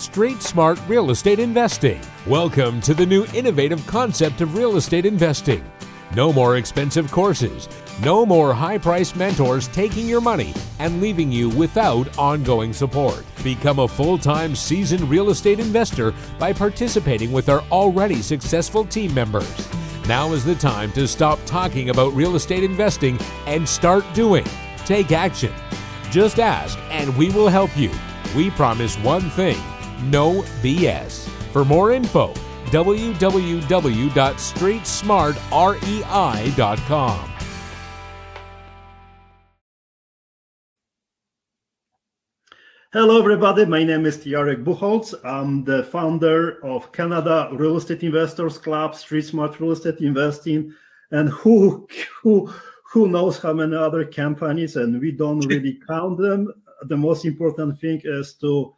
Street Smart Real Estate Investing. Welcome to the new innovative concept of real estate investing. No more expensive courses. No more high priced mentors taking your money and leaving you without ongoing support. Become a full time seasoned real estate investor by participating with our already successful team members. Now is the time to stop talking about real estate investing and start doing. Take action. Just ask and we will help you. We promise one thing no BS. For more info, www.streetsmartrei.com. Hello, everybody. My name is Jarek Buchholz. I'm the founder of Canada Real Estate Investors Club, Street Smart Real Estate Investing, and who who who knows how many other companies, and we don't really count them. The most important thing is to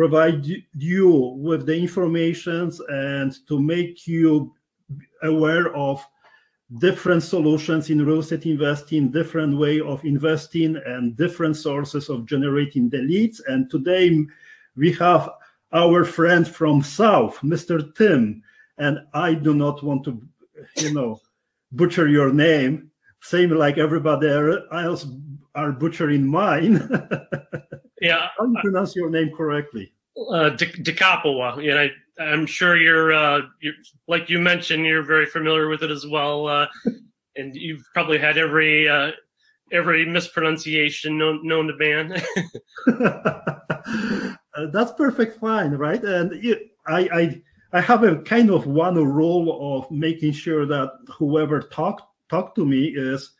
provide you with the informations and to make you aware of different solutions in real estate investing, different way of investing, and different sources of generating the leads. And today we have our friend from South, Mr. Tim, and I do not want to, you know, butcher your name, same like everybody er-, else are butchering mine. yeah, how do you pronounce your name correctly? Uh, Decapowa. Yeah, I, I'm sure you're, uh, you're, like you mentioned, you're very familiar with it as well, uh, and you've probably had every uh, every mispronunciation known, known to man. Uh, that's perfect, fine, right? And I, I I have a kind of one rule of making sure that whoever talk talk to me is,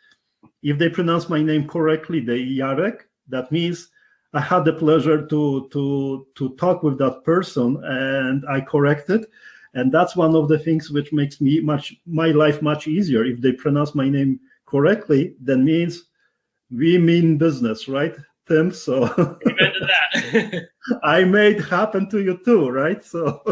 if they pronounce my name correctly, the Jarek, that means I had the pleasure to to to talk with that person, and I corrected, and that's one of the things which makes me much my life much easier. If they pronounce my name correctly, that means we mean business, right, Tim? So that. I made happen to you too, right? So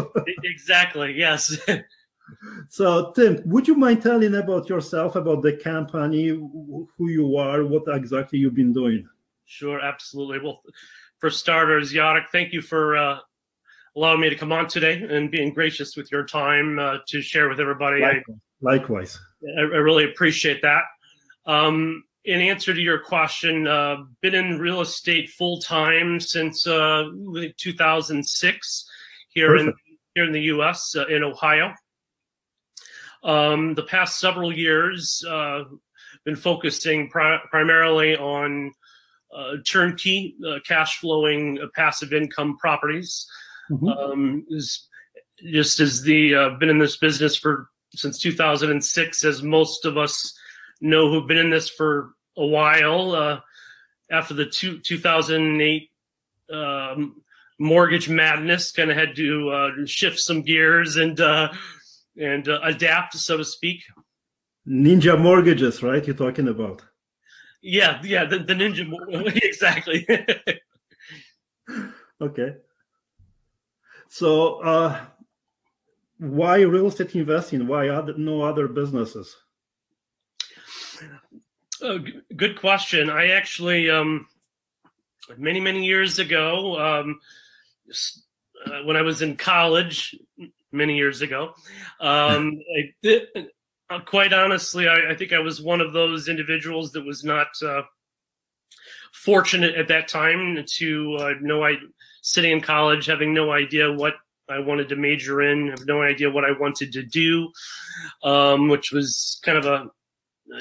exactly, yes. so tim would you mind telling about yourself about the company who you are what exactly you've been doing Sure, absolutely. Well, for starters, Jarek, thank you for uh, allowing me to come on today and being gracious with your time uh, to share with everybody. Likewise. Likewise. I, I, really appreciate that. Um, in answer to your question, uh, been in real estate full time since uh, 2006 here Perfect. in here in the U.S. Uh, in Ohio. Um, the past several years, uh, been focusing pri- primarily on uh, turnkey uh, cash flowing uh, passive income properties. Mm-hmm. Um, is just as the uh, been in this business for since 2006, as most of us know who've been in this for a while. Uh, after the two, 2008 um, mortgage madness, kind of had to uh, shift some gears and and adapt, so to speak. Ninja mortgages, right? You're talking about. Yeah, yeah, the, the ninja exactly. okay. So, uh, why real estate investing? Why other, no other businesses? Oh, good question. I actually, um, many many years ago, um, uh, when I was in college, many years ago, um, I did, uh, quite honestly, I, I, think I was one of those individuals that was not uh, fortunate at that time to uh, know I sitting in college, having no idea what I wanted to major in, have no idea what I wanted to do, um, which was kind of a,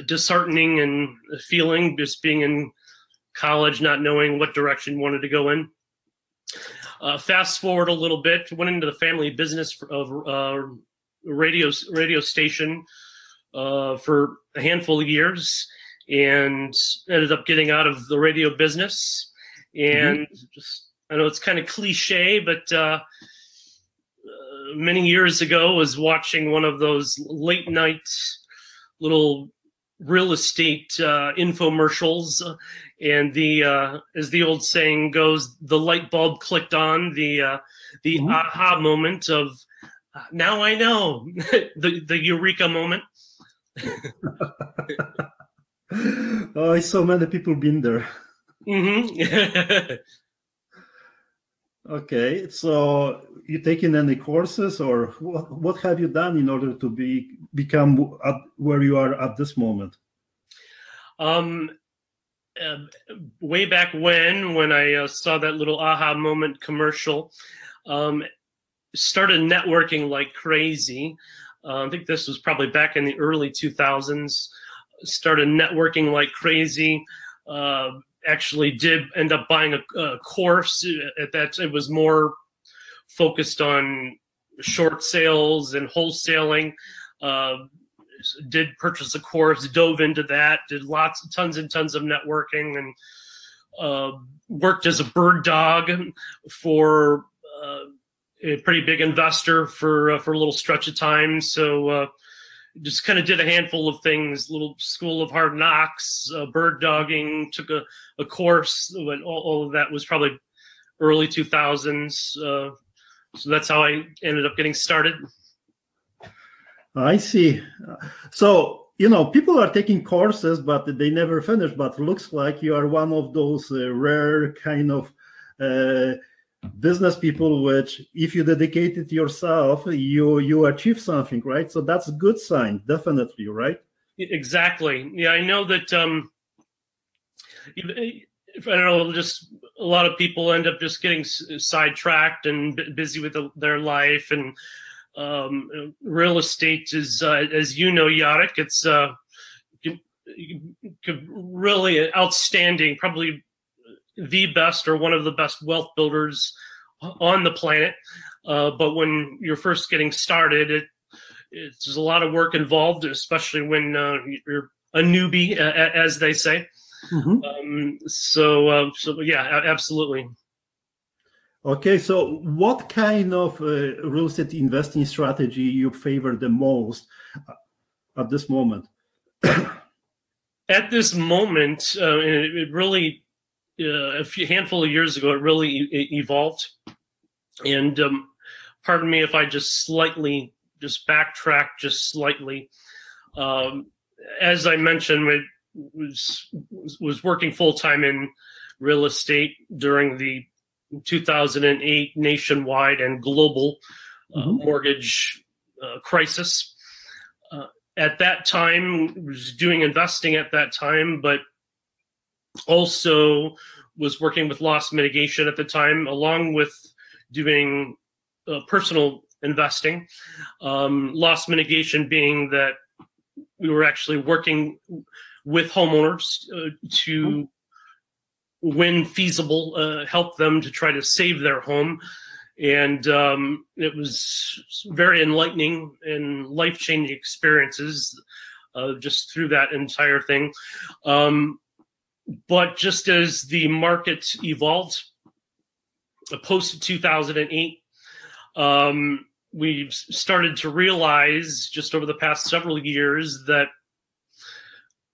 disheartening and feeling just being in college, not knowing what direction wanted to go in. Uh, fast forward a little bit, went into the family business of uh, radio radio station uh, for a handful of years and ended up getting out of the radio business. And mm-hmm. just, I know it's kind of cliche, but uh, uh, many years ago was watching one of those late night little real estate uh, infomercials and the uh, as the old saying goes the light bulb clicked on the uh, the mm-hmm. aha moment of uh, now i know the the eureka moment oh, so many people been there. Mm-hmm. Okay, so you taking any courses, or what, what have you done in order to be become at where you are at this moment? Um, uh, way back when, when I uh, saw that little aha moment commercial, um, started networking like crazy. Uh, I think this was probably back in the early 2000s. Started networking like crazy. Uh, actually, did end up buying a, a course at that. It was more focused on short sales and wholesaling. Uh, did purchase a course, dove into that, did lots, tons and tons of networking, and uh, worked as a bird dog for uh, a pretty big investor for uh, for a little stretch of time. So uh, just kind of did a handful of things, little school of hard knocks, uh, bird dogging, took a, a course. All, all of that was probably early 2000s. Uh, so that's how I ended up getting started. I see. So, you know, people are taking courses, but they never finish. But looks like you are one of those uh, rare kind of uh, business people, which, if you dedicate it yourself, you you achieve something, right? So that's a good sign, definitely, right? Exactly. Yeah, I know that. Um, I don't know, just a lot of people end up just getting sidetracked and busy with their life and um, real estate is, uh, as you know, Jarek, it's uh, really outstanding, probably the best or one of the best wealth builders on the planet. Uh, but when you're first getting started, it it's there's a lot of work involved, especially when uh, you're a newbie, as they say. Mm-hmm. Um, so, uh, so yeah, absolutely. Okay, so what kind of uh, real estate investing strategy you favor the most uh, at this moment? at this moment, uh, it, it, really uh, a few handful of years ago, it really e- evolved. And um, pardon me if I just slightly just backtrack just slightly. Um, as I mentioned, it was was working full time in real estate during the 2008 nationwide and global uh, mm-hmm. mortgage uh, crisis. Uh, at that time, was doing investing at that time, but also was working with loss mitigation at the time, along with doing uh, personal investing. Um, loss mitigation being that we were actually working with homeowners uh, to when feasible, uh, help them to try to save their home. And um, it was very enlightening and life changing experiences uh, just through that entire thing. Um, but just as the market evolved uh, post 2008, um, we've started to realize just over the past several years that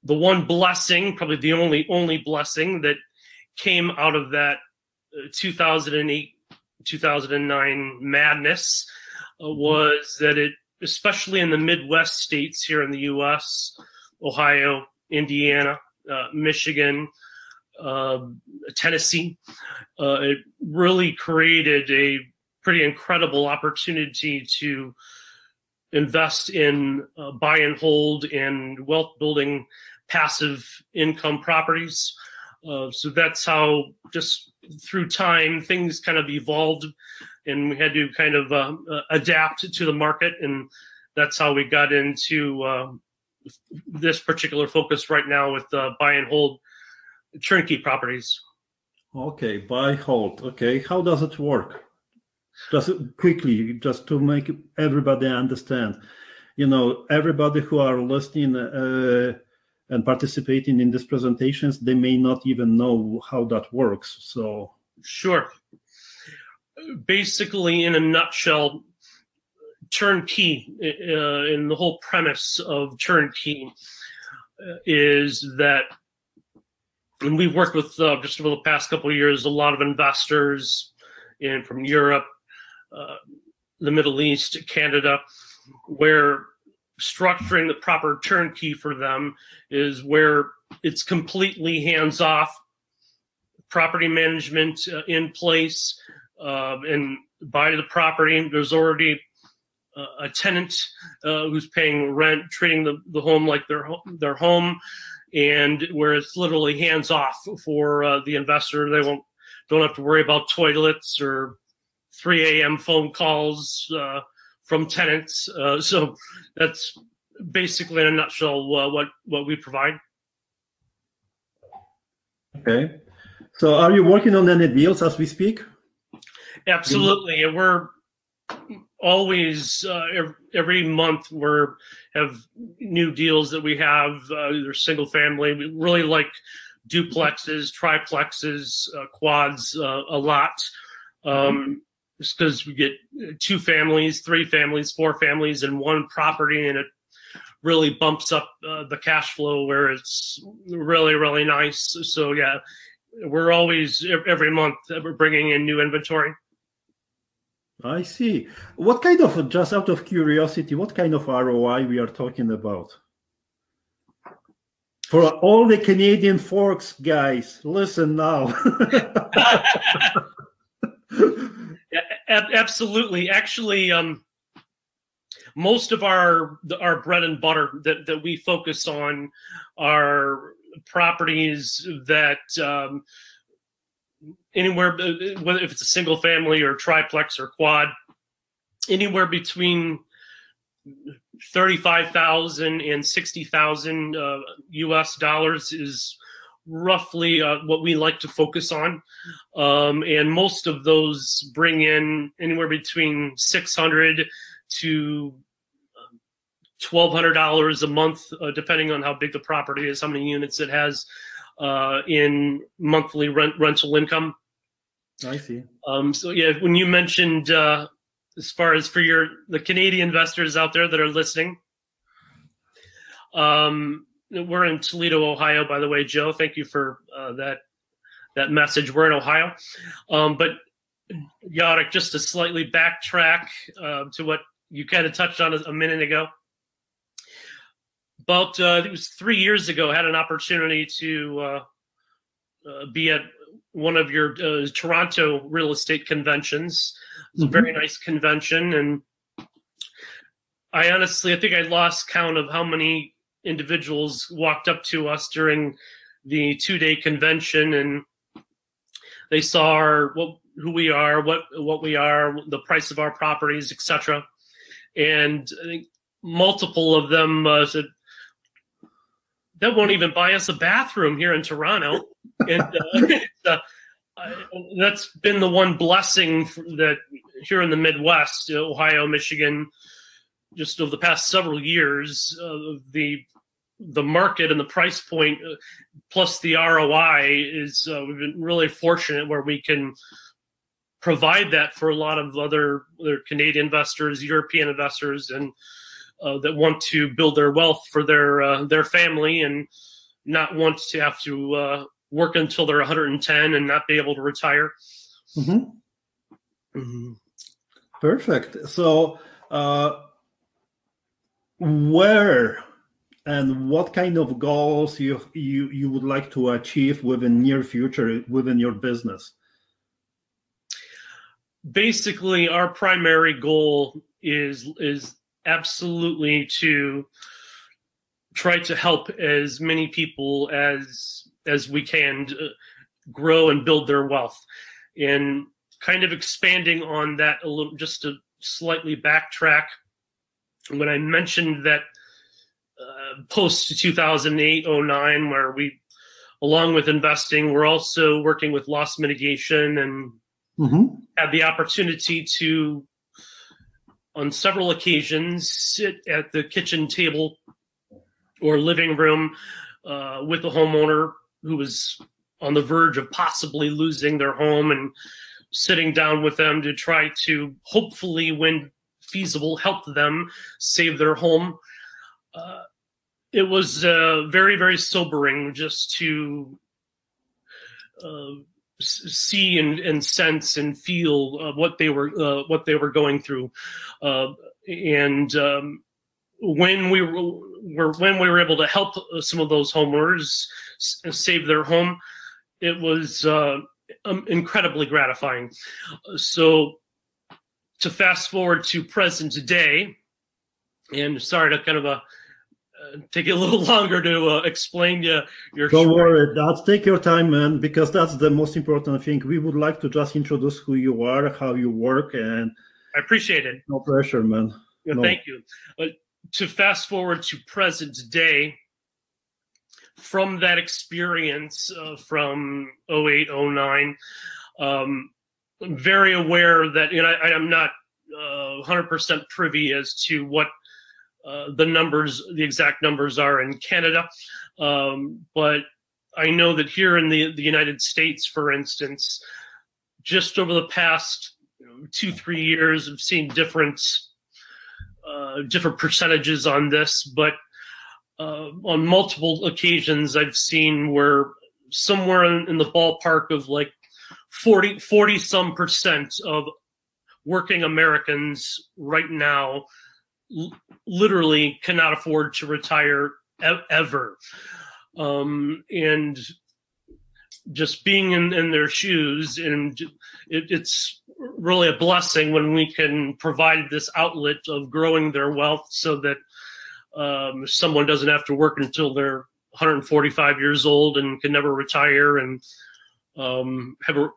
the one blessing, probably the only only blessing that came out of that uh, 2008 2009 madness uh, mm-hmm. was that it especially in the midwest states here in the us ohio indiana michigan uh, tennessee. Uh, it really created a pretty incredible opportunity to invest in uh, buy and hold and wealth building passive income properties. Uh, so that's how just through time things kind of evolved, and we had to kind of uh, uh, adapt to the market, and that's how we got into uh, this particular focus right now with uh, buy and hold turnkey properties. Okay, buy hold. Okay, how does it work? Just quickly, just to make everybody understand. You know, everybody who are listening uh, and participating in these presentations, they may not even know how that works. So, sure. Basically, in a nutshell, turnkey uh, in the whole premise of turnkey uh, is that and we've worked with uh, just over the past couple of years a lot of investors in from Europe, uh, the Middle East, Canada, where structuring the proper turnkey for them is where it's completely hands off, property management uh, in place, uh, and buy the property. There's already uh, a tenant uh, who's paying rent, treating the, the home like their their home, and where it's literally hands off for uh, the investor. They won't don't have to worry about toilets or 3 a.m. phone calls uh, from tenants. Uh, so that's basically in a nutshell what what we provide. Okay. So are you working on any deals as we speak? Absolutely. And we're always uh, every, month we're have new deals that we have uh, either single family. We really like duplexes triplexes uh, quads uh, a lot. Um, just because we get two families three families four families in one property and it really bumps up uh, the cash flow where it's really really nice. So yeah we're always every month we're bringing in new inventory I see. What kind of, just out of curiosity, what kind of ROI we are talking about? For all the Canadian forks guys, listen now. absolutely. Actually, um, most of our our bread and butter that, that we focus on are properties that um, anywhere whether if it's a single family or triplex or quad anywhere between 35,000 and 60,000 uh, US dollars is roughly uh, what we like to focus on. Um, and most of those bring in anywhere between 600 to $1,200 a month, uh, depending on how big the property is, how many units it has uh, in monthly rent rental income. I see. Um, so yeah, when you mentioned uh, as far as for your the Canadian investors out there that are listening, um, we're in Toledo, Ohio. By the way, Joe, thank you for uh, that that message. We're in Ohio, um, but Jarek, just to slightly backtrack uh, to what you kind of touched on a, minute ago about uh, it was three years ago. Had an opportunity to uh, uh, be at one of your uh, Toronto real estate conventions. It was mm-hmm. a very nice convention, and I honestly, I think I lost count of how many individuals walked up to us during the two-day convention, and they saw our, what who we are, what what we are, the price of our properties, etc. And I think multiple of them uh, said, that won't even buy us a bathroom here in Toronto. and uh, uh, that's been the one blessing that here in the Midwest, Ohio, Michigan, just over the past several years, uh, the the market and the price point uh, plus the ROI is uh, we've been really fortunate where we can provide that for a lot of other, other Canadian investors, European investors, and uh, that want to build their wealth for their uh, their family and not want to have to uh, work until they're 110 and not be able to retire. Mm-hmm. Mm-hmm. Perfect. So, uh, where and what kind of goals you you you would like to achieve within near future within your business? Basically, our primary goal is is absolutely to try to help as many people as as we can grow and build their wealth and kind of expanding on that a little just to slightly backtrack when i mentioned that uh, post 2008 09 where we along with investing we're also working with loss mitigation and mm-hmm. had the opportunity to on several occasions sit at the kitchen table or living room uh, with a homeowner who was on the verge of possibly losing their home and sitting down with them to try to hopefully when feasible help them save their home. Uh, it was uh, very very sobering just to uh, see and, and sense and feel uh, what they were uh, what they were going through uh, and um, when we were when we were able to help some of those homeowners save their home it was uh, um, incredibly gratifying. So to fast forward to present day, and sorry to kind of a uh, uh, take a little longer to uh, explain you your. Don't worry, that's take your time, man, because that's the most important thing. We would like to just introduce who you are, how you work, and I appreciate it. No pressure, man. Yeah, no. Thank you. Uh, to fast forward to present day, from that experience uh, from 08, 09, um, I'm very aware that you know I, am not uh, 100% privy as to what uh, the numbers, the exact numbers are in Canada, um, but I know that here in the the United States, for instance, just over the past two three years, I've seen different uh, different percentages on this, but uh, on multiple occasions I've seen where somewhere in, in the ballpark of like 40, 40 some percent of working Americans right now literally cannot afford to retire e- ever. Um, and just being in, in their shoes and it, it's really a blessing when we can provide this outlet of growing their wealth so that um, someone doesn't have to work until they're 145 years old and can never retire and um, have a,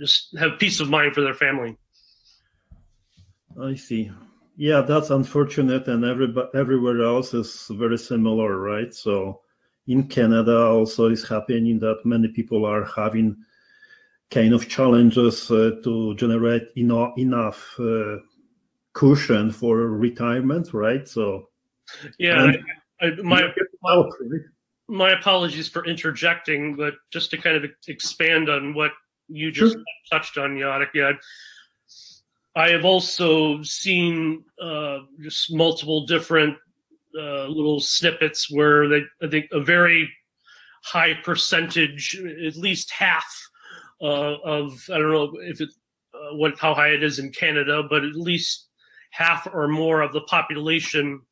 just have peace of mind for their family. I see. Yeah, that's unfortunate, and every, everywhere else is very similar, right? So in Canada also is happening that many people are having kind of challenges uh, to generate enough enough uh, cushion for retirement, right? So yeah, I, I, my, my my apologies for interjecting, but just to kind of expand on what you just sure. touched on, Jacek. Yeah, I have also seen uh, just multiple different uh, little snippets where they, I think, a very high percentage, at least half uh, of I don't know if it uh, what how high it is in Canada, but at least half or more of the population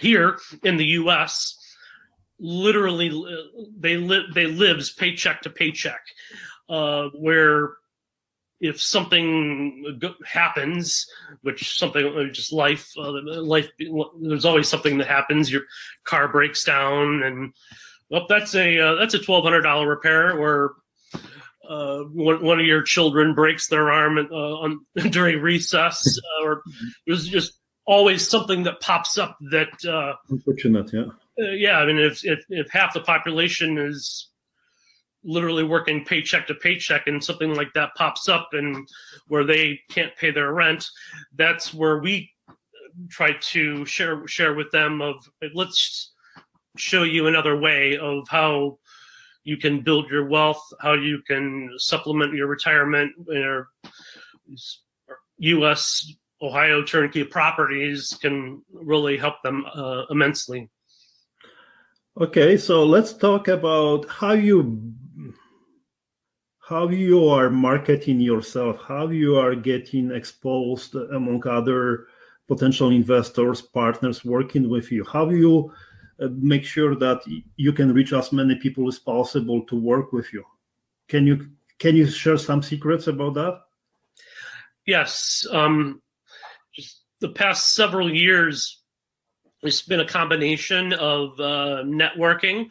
here in the U.S. literally they live they lives paycheck to paycheck, uh, where if something happens, which something uh, just life, uh, life, there's always something that happens. Your car breaks down, and well, that's a uh, that's a twelve hundred dollar repair. Or uh, one, one of your children breaks their arm uh, on, during recess, uh, or there's just always something that pops up that. Uh, Unfortunate, yeah. Yeah, I mean, if, if if half the population is literally working paycheck to paycheck, and something like that pops up, and where they can't pay their rent, that's where we try to share share with them of let's show you another way of how you can build your wealth, how you can supplement your retirement, or U.S. Ohio turnkey properties can really help them uh, immensely. Okay, so let's talk about how you how you are marketing yourself, how you are getting exposed among other potential investors, partners working with you, how you uh, make sure that you can reach as many people as possible to work with you. Can you can you share some secrets about that? Yes, um, just the past several years, it's been a combination of uh, networking.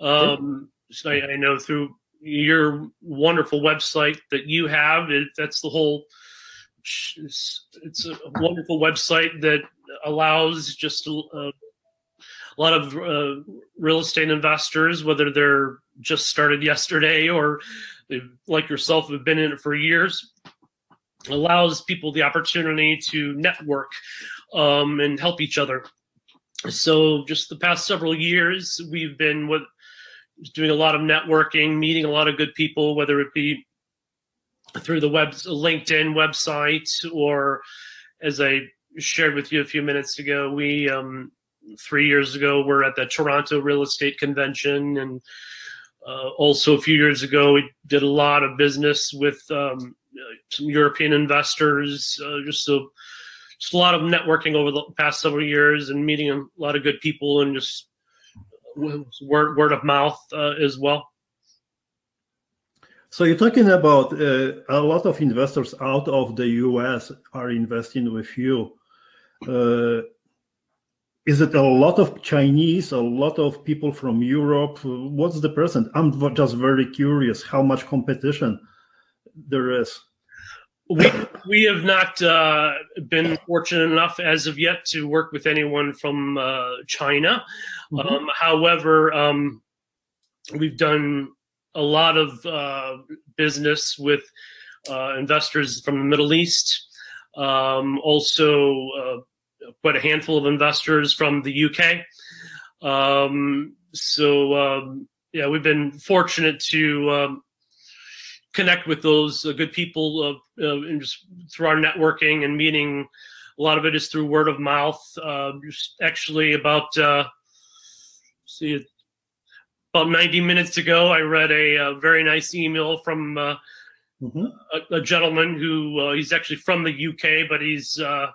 Um, so I, I, know through your wonderful website that you have, it, that's the whole. It's, it's, a wonderful website that allows just a, a lot of uh, real estate investors, whether they're just started yesterday or like yourself have been in it for years, allows people the opportunity to network um, and help each other. So, just the past several years, we've been with doing a lot of networking, meeting a lot of good people, whether it be through the web LinkedIn website or as I shared with you a few minutes ago, we um, three years ago we're at the Toronto Real Estate Convention, and uh, also a few years ago we did a lot of business with um, some European investors. Uh, just so just a lot of networking over the past several years, and meeting a lot of good people, and just word word of mouth uh, as well. So you're talking about uh, a lot of investors out of the US are investing with you. Uh, is it a lot of Chinese, a lot of people from Europe? What's the percent? I'm just very curious how much competition there is. We, we have not uh, been fortunate enough as of yet to work with anyone from uh, China. Mm-hmm. Um, however, um, we've done a lot of uh, business with uh, investors from the Middle East. Um, also, uh, quite a handful of investors from the UK. Um, so, um, yeah, we've been fortunate to um, connect with those uh, good people uh, uh, and just through our networking and meeting. A lot of it is through word of mouth. just actually about see about 90 minutes ago, I read a, a very nice email from uh, mm-hmm. a, a, gentleman who uh, he's actually from the UK, but he's uh,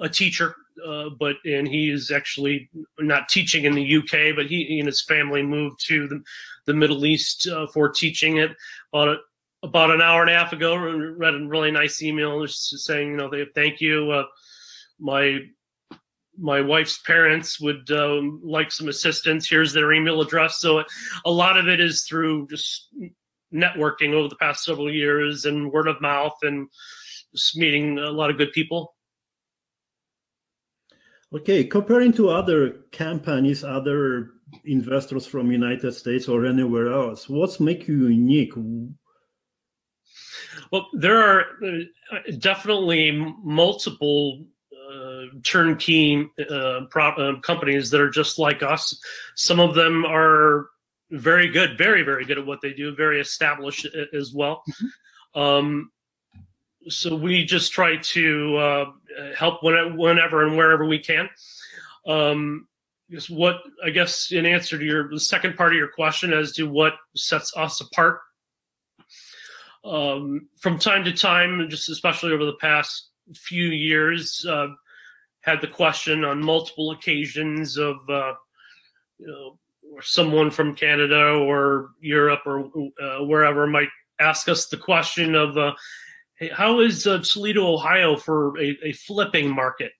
a teacher. Uh, but and he is actually not teaching in the UK, but he, he and his family moved to the, the Middle East uh, for teaching it. About a, about an hour and a half ago, and read a really nice email saying, you know, they thank you. Uh, my my wife's parents would um, like some assistance. Here's their email address. So a lot of it is through just networking over the past several years and word of mouth and just meeting a lot of good people. Okay, comparing to other companies, other investors from United States or anywhere else, what's make you unique? Well, there are uh, definitely multiple uh, turnkey uh, pro- uh, companies that are just like us. Some of them are very good, very very good at what they do, very established as well. Mm-hmm. Um, so we just try to uh, help whenever and wherever we can. Um, what I guess in answer to your the second part of your question as to what sets us apart. Um, from time to time, just especially over the past few years, uh, had the question on multiple occasions of uh, you know, someone from Canada or Europe or uh, wherever might ask us the question of, uh, how is uh, Toledo, Ohio for a, a, flipping market?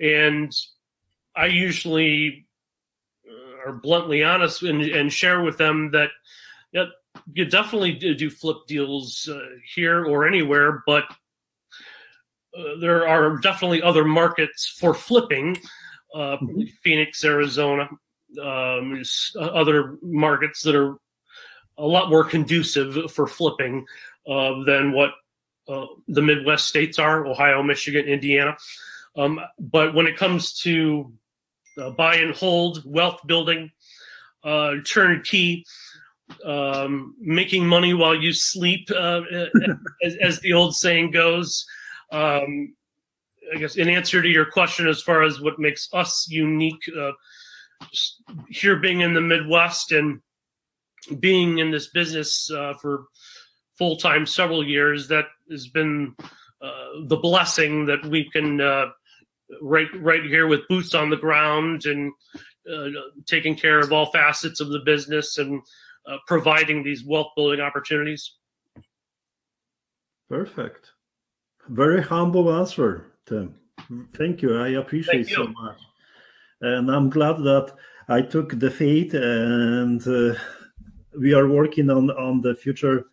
And I usually uh, are bluntly honest and, and, share with them that yeah, you definitely do flip deals uh, here or anywhere, but uh, there are definitely other markets for flipping. Uh, mm-hmm. Phoenix, Arizona, um, other markets that are a lot more conducive for flipping uh, than what uh, the Midwest states are Ohio, Michigan, Indiana. Um, but when it comes to uh, buy and hold, wealth building, uh, turnkey, um, making money while you sleep, as, as, the old saying goes, um, I guess in answer to your question, as far as what makes us unique, uh, here being in the Midwest and being in this business uh, for full time several years, that has been uh, the blessing that we can uh, right right here with boots on the ground and uh, taking care of all facets of the business and uh, providing these wealth building opportunities. Perfect. Very humble answer, Tim. Thank you. I appreciate you. so much. And I'm glad that I took the faith and uh, we are working on, on the future,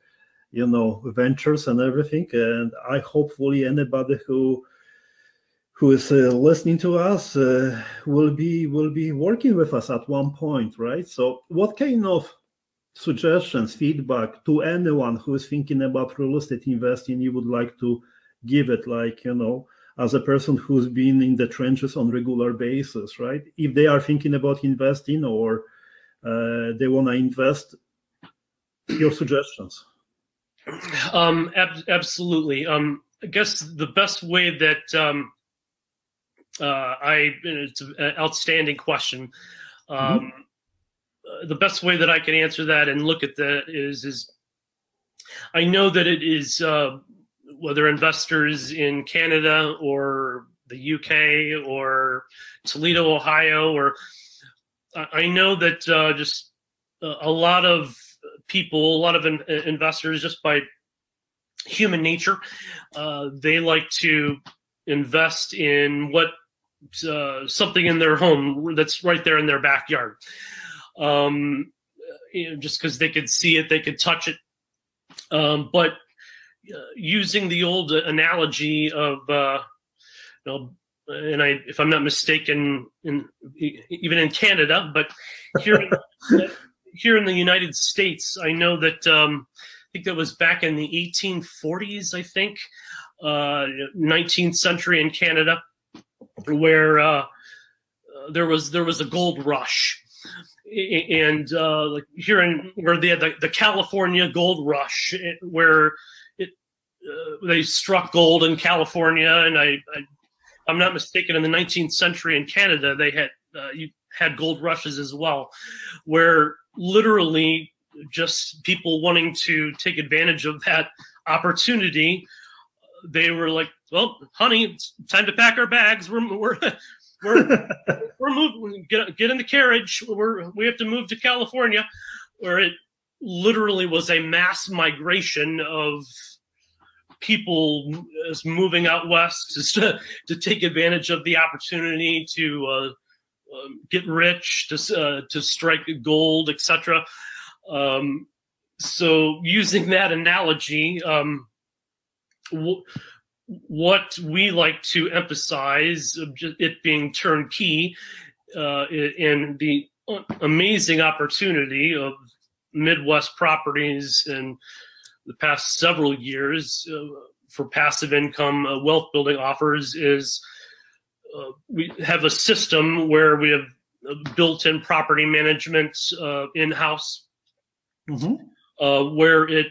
you know, ventures and everything. And I hopefully anybody who who is uh, listening to us uh, will be will be working with us at one point, right? So, what kind of suggestions, feedback to anyone who is thinking about real estate investing you would like to give it like you know as a person who's been in the trenches on regular basis right if they are thinking about investing or uh, they want to invest your suggestions um ab- absolutely um i guess the best way that um uh i it's an outstanding question um mm-hmm. the best way that i can answer that and look at that is is i know that it is uh whether investors in Canada or the UK or Toledo, Ohio, or I know that uh, just a lot of people, a lot of in, investors, just by human nature, uh, they like to invest in what uh, something in their home that's right there in their backyard. Um, you know, just because they could see it, they could touch it. Um, but uh, using the old analogy of, uh, you know, and I, if I'm not mistaken, in even in Canada, but here, here in the United States, I know that um, I think that was back in the 1840s. I think uh, 19th century in Canada, where uh, there was there was a gold rush, and uh, like here in where they had the, the California gold rush, where it uh, they struck gold in California, and I, I I'm not mistaken, in the 19th century in Canada, they had uh, you had gold rushes as well, where literally just people wanting to take advantage of that opportunity, they were like, "Well, honey, it's time to pack our bags. We're we're we're we're moving. Get get in the carriage. We're we have to move to California, where it literally was a mass migration of people is moving out west to, to take advantage of the opportunity to uh, get rich, to uh, to strike gold, etc. Um, so, using that analogy, um, w- what we like to emphasize, it being turnkey, uh, in the amazing opportunity of Midwest properties in the past several years uh, for passive income uh, wealth building offers is uh, we have a system where we have built-in property management uh, in-house mm-hmm. Uh, where it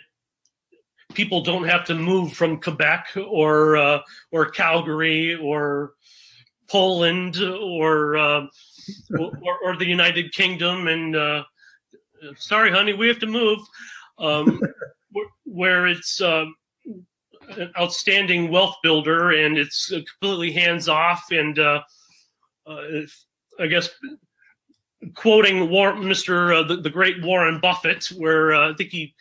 people don't have to move from Quebec or uh, or Calgary or Poland or, or, or the United Kingdom and sorry honey we have to move um, where it's uh, an outstanding wealth builder and it's completely hands off and uh, uh, I guess quoting War- Mr. Uh, the, the, great Warren Buffett, where uh, I think he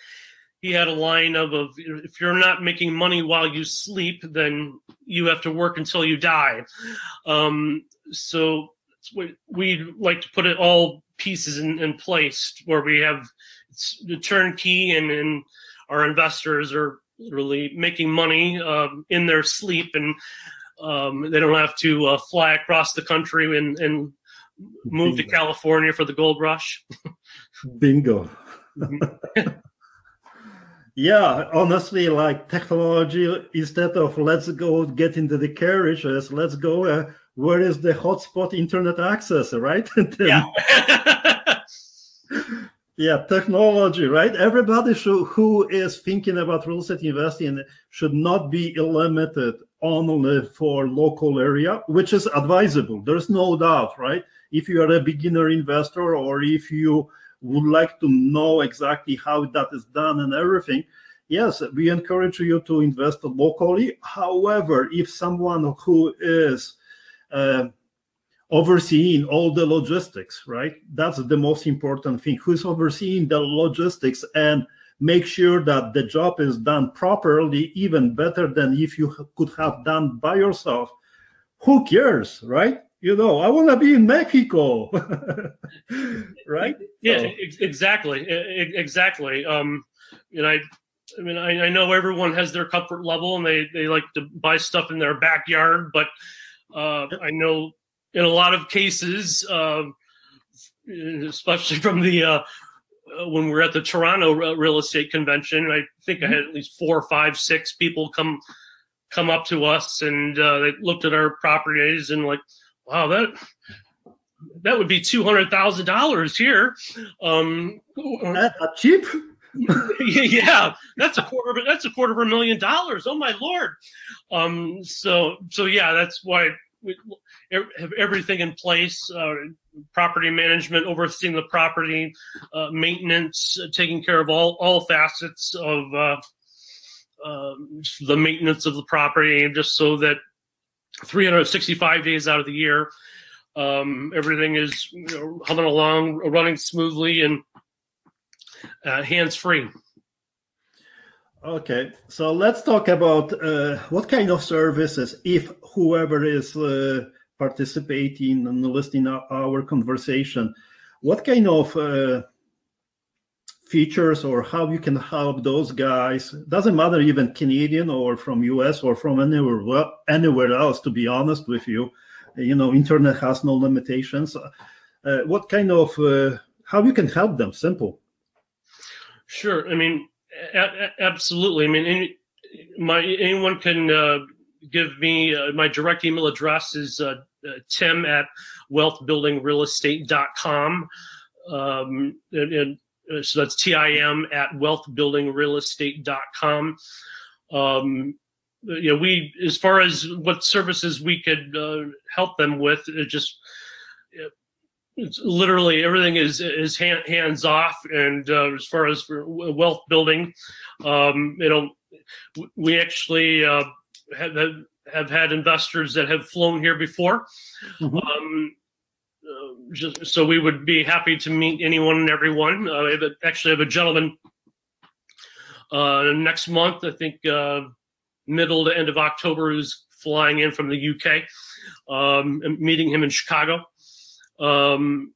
he had a line of, of if you're not making money while you sleep, then you have to work until you die. Um, so we we'd like to put it all pieces in, in place where we have the turnkey and, and our investors are really making money um, in their sleep and um, they don't have to uh, fly across the country and, and move Bingo. to California for the gold rush. Bingo. Mm-hmm. yeah, honestly, like technology, instead of let's go get into the carriages, let's go. Uh, where is the hotspot internet access, right? yeah. Yeah, technology, right? Everybody should, who is thinking about real estate investing should not be limited only for local area, which is advisable. There's no doubt, right? If you are a beginner investor or if you would like to know exactly how that is done and everything, yes, we encourage you to invest locally. However, if someone who is uh, overseeing all the logistics, right? That's the most important thing. Who's overseeing the logistics and make sure that the job is done properly, even better than if you could have done by yourself. Who cares, right? You know, I want to be in Mexico, right? Yeah, so. exactly, exactly. Um, and I, I mean, I, I know everyone has their comfort level and they they like to buy stuff in their backyard, but uh, I know in a lot of cases, uh, especially from the uh, when we are at the Toronto real estate convention, I think I had at least four, five, six people come come up to us and uh, they looked at our properties and like, wow, that that would be two hundred thousand dollars here. Um, that cheap. yeah, that's a quarter. That's a quarter of a million dollars. Oh my lord! Um, so so yeah, that's why we have everything in place uh, property management overseeing the property uh, maintenance uh, taking care of all all facets of uh, um, the maintenance of the property just so that 365 days out of the year um, everything is you know, humming along running smoothly and uh, hands free. Okay, so let's talk about uh, what kind of services, if whoever is uh, participating and listening our conversation, what kind of uh, features or how you can help those guys? Doesn't matter even canadian or from us or from anywhere well, anywhere else to be honest with you. You know internet has no limitations. Uh, what kind of uh, how you can help them? Simple. Sure i mean a- absolutely. I mean any, my anyone can uh, give me uh, my direct email address is uh, uh, tim at wealthbuildingrealestate.com um, and, and uh, so that's tim at wealthbuildingrealestate.com um, you know we as far as what services we could uh, help them with it just it's literally everything is is hand, hands off and uh, as far as wealth building um, you know we actually uh, have, have had investors that have flown here before mm-hmm. um, just, so we would be happy to meet anyone and everyone. Uh, have a, actually have a gentleman uh, next month. I think uh, middle to end of October who's flying in from the UK. Um, meeting him in Chicago. Um,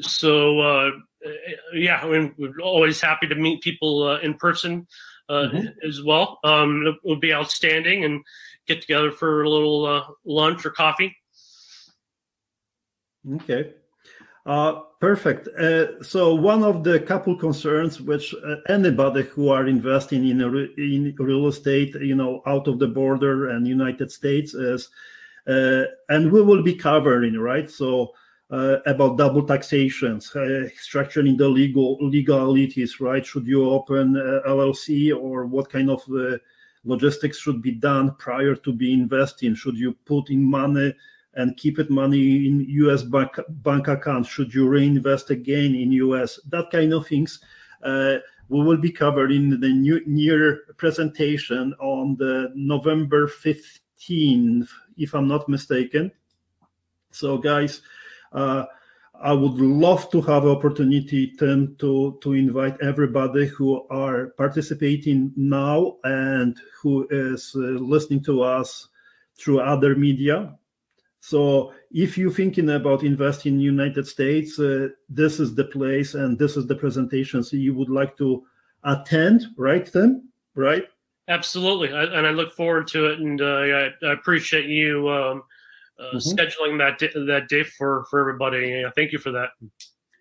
so uh, yeah, I mean, we're always happy to meet people uh, in person uh, mm-hmm. as well. Um, it would be outstanding and get together for a little lunch or coffee. Okay. Uh, perfect. Uh, so one of the couple concerns which uh, anybody who are investing in, re- in real estate, you know, out of the border and United States is, uh, and we will be covering, right? So uh, about double taxations, uh, structuring the legal legalities, right? Should you open LLC or what kind of logistics should be done prior to be investing? Should you put in money? and keep it money in US bank, bank account should you reinvest again in US that kind of things uh, we will be covering the new, near presentation on the November 15th if I'm not mistaken so guys uh, I would love to have opportunity to to invite everybody who are participating now and who is uh, listening to us through other media so if you're thinking about investing in United States, uh, this is the place and this is the presentation. So you would like to attend, right, Tim? Right? Absolutely, I, and I look forward to it, and uh, I, I, appreciate you um, uh, mm-hmm. scheduling that di- that day for for everybody. thank you for that.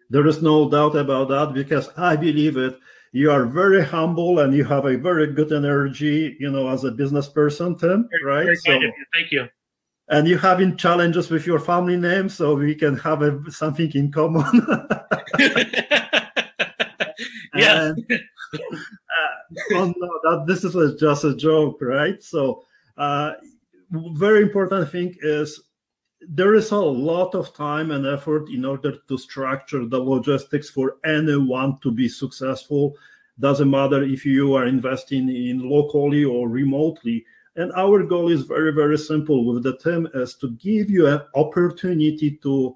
There is no doubt about that because I believe it. You are very humble and you have a very good energy, you know, as a business person, Tim. Right? Very so, thank you and you're having challenges with your family name, so we can have a, something in common. yeah. And, oh no, that this is a, just a joke, right? So, uh, very important thing is there is a lot of time and effort in order to structure the logistics for anyone to be successful. Doesn't matter if you are investing in locally or remotely and our goal is very, very simple with the team is to give you an opportunity to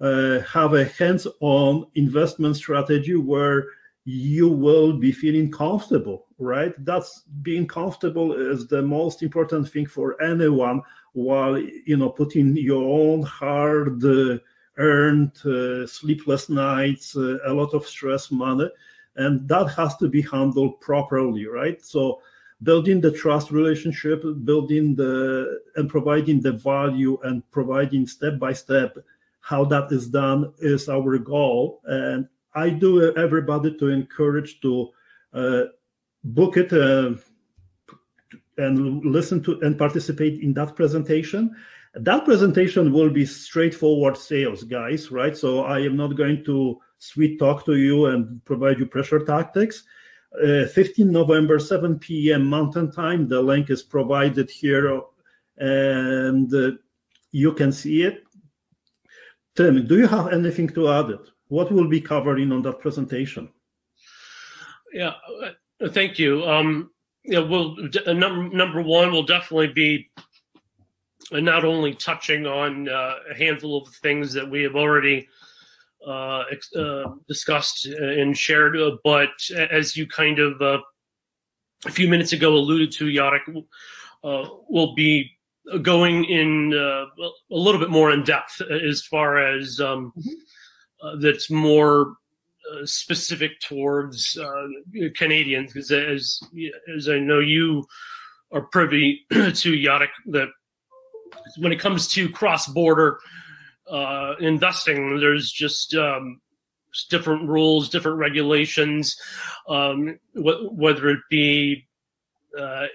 uh, have a hands-on investment strategy where you will be feeling comfortable, right? That's being comfortable is the most important thing for anyone while, you know, putting your own hard uh, earned uh, sleepless nights, uh, a lot of stress money, and that has to be handled properly, right? So building the trust relationship, building the and providing the value and providing step by step how that is done is our goal. And I do everybody to encourage to uh, book it uh, and listen to and participate in that presentation. That presentation will be straightforward sales, guys, right? So I am not going to sweet talk to you and provide you pressure tactics uh, 15 November, 7 p.m. Mountain Time. The link is provided here, and uh, you can see it. Tim, do you have anything to add? It? What will be covering on that presentation? Yeah, uh, thank you. Um, yeah, well, uh, number number one will definitely be not only touching on uh, a handful of things that we have already uh, uh, discussed and shared. but as you kind of a few minutes ago alluded to, Jarek, will be going in uh, a little bit more in depth as far as um, mm-hmm. Uh, that's more uh, specific towards uh, Canadians, because as as I know you are privy to Jarek, that when it comes to cross border uh, investing, there's just um, different rules, different regulations, um, wh- whether it be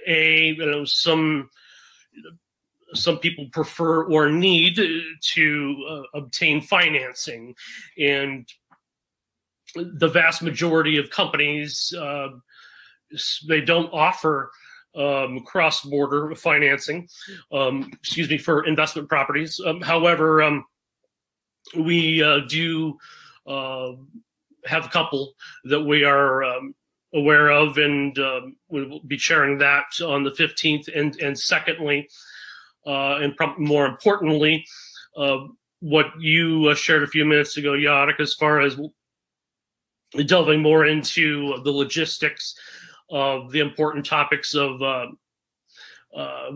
a you know some some people prefer or need to uh, obtain financing. And the vast majority of companies uh, they don't offer um, cross-border financing um, excuse me for investment properties. Um, however um, we uh, do uh, have a couple that we are um, aware of and um, we'll be sharing that on the 15th and and secondly uh, and more importantly, uh, what you uh, shared a few minutes ago, Jarek, as far as delving more into the logistics of the important topics of uh, uh,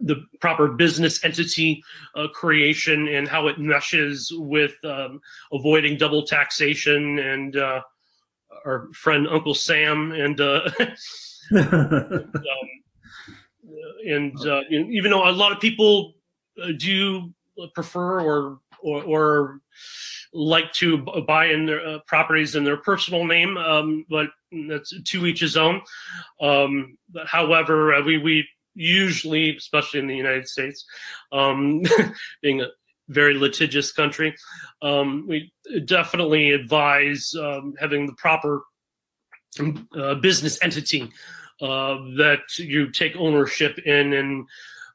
the proper business entity uh, creation and how it meshes with um, avoiding double taxation and our friend Uncle Sam and um, and uh, even though a lot of people uh, do prefer or or, or like to buy in their uh, properties in their personal name, um, but that's to each his own. Um, but however, uh, we we usually, especially in the United States, um, being a very litigious country, um, we definitely advise um, having the proper uh, business entity uh, that you take ownership in and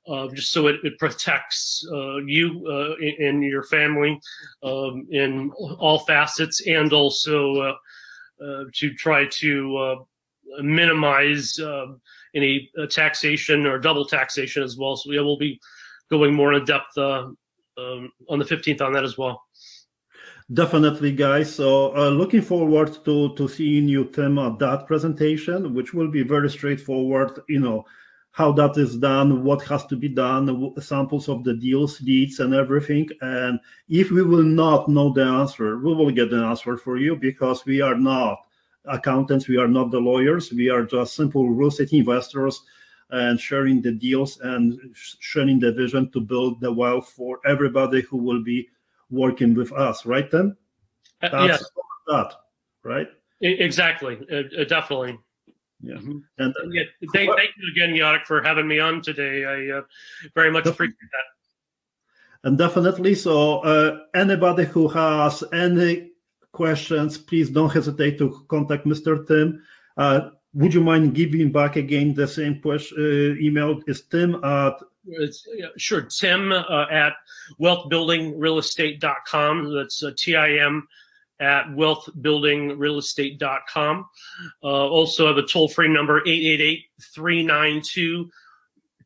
uh, just so it, it protects uh, you uh, and your family um, in all facets and also uh, uh, to try to minimize um, any taxation or double taxation as well. So yeah, we'll be going more in depth um, on the 15th on that as well. Definitely, guys. So uh, looking forward to to seeing you, Tim, at that presentation, which will be very straightforward. You know how that is done, what has to be done, samples of the deals, deeds, and everything. And if we will not know the answer, we will get the answer for you because we are not accountants, we are not the lawyers, we are just simple real estate investors and sharing the deals and sharing the vision to build the wealth for everybody who will be working with us, right? Then uh, that's yes. that, right? Exactly, uh, uh, definitely. Yeah, mm-hmm. and uh, yeah, thank, thank, you again, Jarek, for having me on today. I uh, very much appreciate that. And definitely, so uh, anybody who has any questions, please don't hesitate to contact Mr. Tim. Would you mind giving back again the same question? email is tim at sure. Tim uh, at wealthbuildingrealestate.com. That's uh, T I M at wealthbuildingrealestate.com. Uh, also have a toll free number 888 392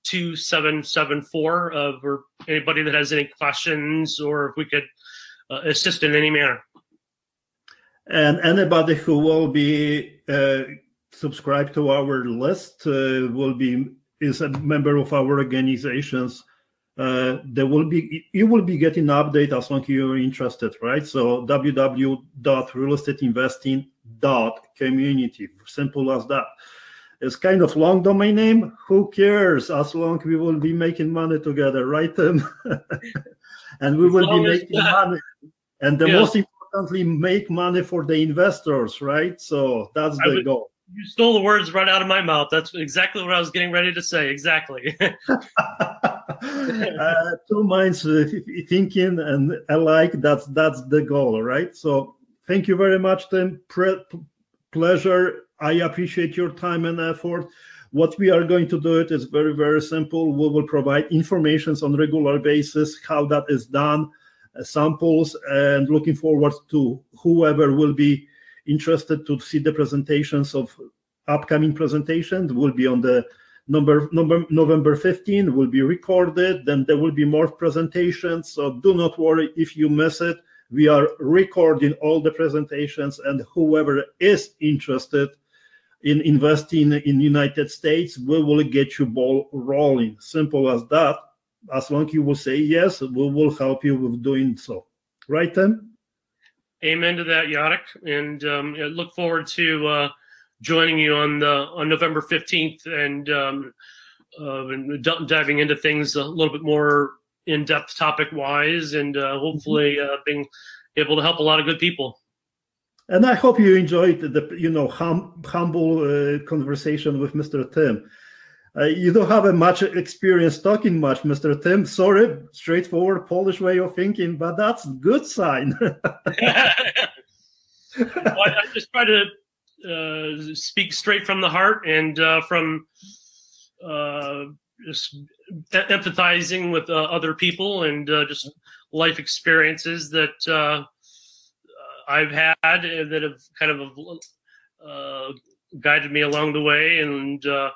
2774 uh, for anybody that has any questions or if we could uh, assist in any manner. And anybody who will be subscribed to our list uh, will be is a member of our organizations, uh, there will be you will be getting update as long as you're interested, right? So www.realestateinvesting.community, simple as that. It's kind of long domain name. Who cares? As long as we will be making money together, right? and we will be making money. And the yeah. most importantly, make money for the investors, right? So that's the would, goal you stole the words right out of my mouth. That's exactly what I was getting ready to say. Exactly. uh, two minds uh, thinking, and alike. that's that's the goal, right? So thank you very much, Tim. Pre- pleasure. I appreciate your time and effort. What we are going to do it is very very simple. We will provide informations on regular basis how that is done, uh, samples, and looking forward to whoever will be interested to see the presentations of upcoming presentations will be on the number, number November 15 will be recorded then there will be more presentations so do not worry if you miss it We are recording all the presentations, and whoever is interested in investing in United States, we will get you ball rolling. Simple as that. As long as you will say yes, we will help you with doing so. Right, Tim? Amen to that, Jarek. And um, I look forward to uh, joining you on the on November fifteenth and, um, uh, and diving into things a little bit more in depth, topic wise, and uh, hopefully uh, being able to help a lot of good people. And I hope you enjoyed the you know hum, humble uh, conversation with Mr. Tim. Uh, you don't have a much experience talking much, Mr. Tim. Sorry, straightforward Polish way of thinking, but that's good sign. well, I just try to uh, speak straight from the heart and uh, from uh, just empathizing with uh, other people and just life experiences that I've had that have kind of uh, guided me along the way, and uh,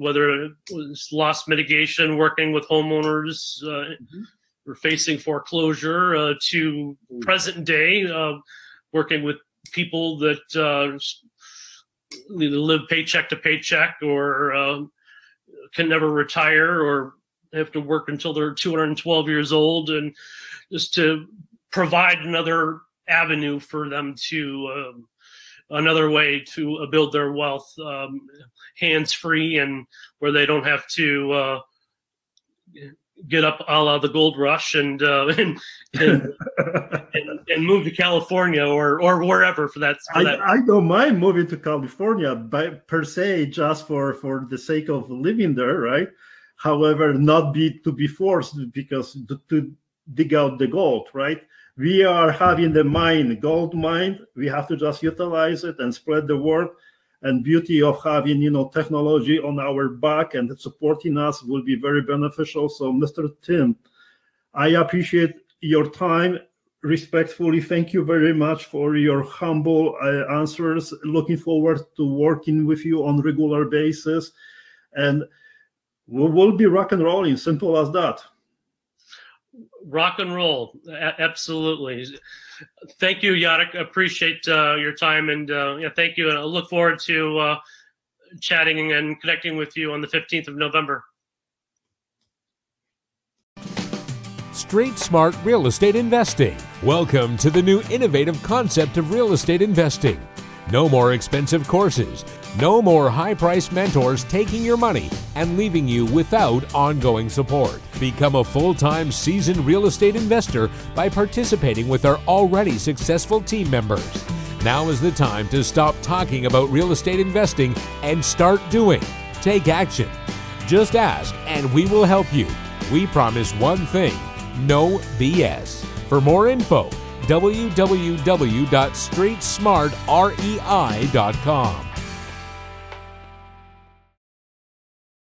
whether it was loss mitigation, working with homeowners uh, mm-hmm. or facing foreclosure, uh, to mm. present day, uh, working with people that uh, either live paycheck to paycheck or can never retire or have to work until they're 212 years old, and just to provide another avenue for them to um, another way to uh, build their wealth um, hands free and where they don't have to uh, get up a la the gold rush and uh, and, and, and, and, move to California or or wherever for that. For I, that. I don't mind moving to California by per se just for for the sake of living there, right? However, not be to be forced because to, to dig out the gold, right? We are having the mine, gold mine. We have to just utilize it and spread the word. And beauty of having you know technology on our back and supporting us will be very beneficial. So, Mr. Tim, I appreciate your time. Respectfully, thank you very much for your humble uh, answers. Looking forward to working with you on regular basis, and we will be rock and rolling. Simple as that rock and roll. A- absolutely. Thank you, Jarek. Appreciate uh, your time and uh, yeah, thank you. And I look forward to uh, chatting and connecting with you on the 15th of November. Street Smart Real Estate Investing. Welcome to the new innovative concept of real estate investing. No more expensive courses. No more high priced mentors taking your money and leaving you without ongoing support. Become a full time seasoned real estate investor by participating with our already successful team members. Now is the time to stop talking about real estate investing and start doing. Take action. Just ask and we will help you. We promise one thing no BS. For more info, www.streetsmartrei.com.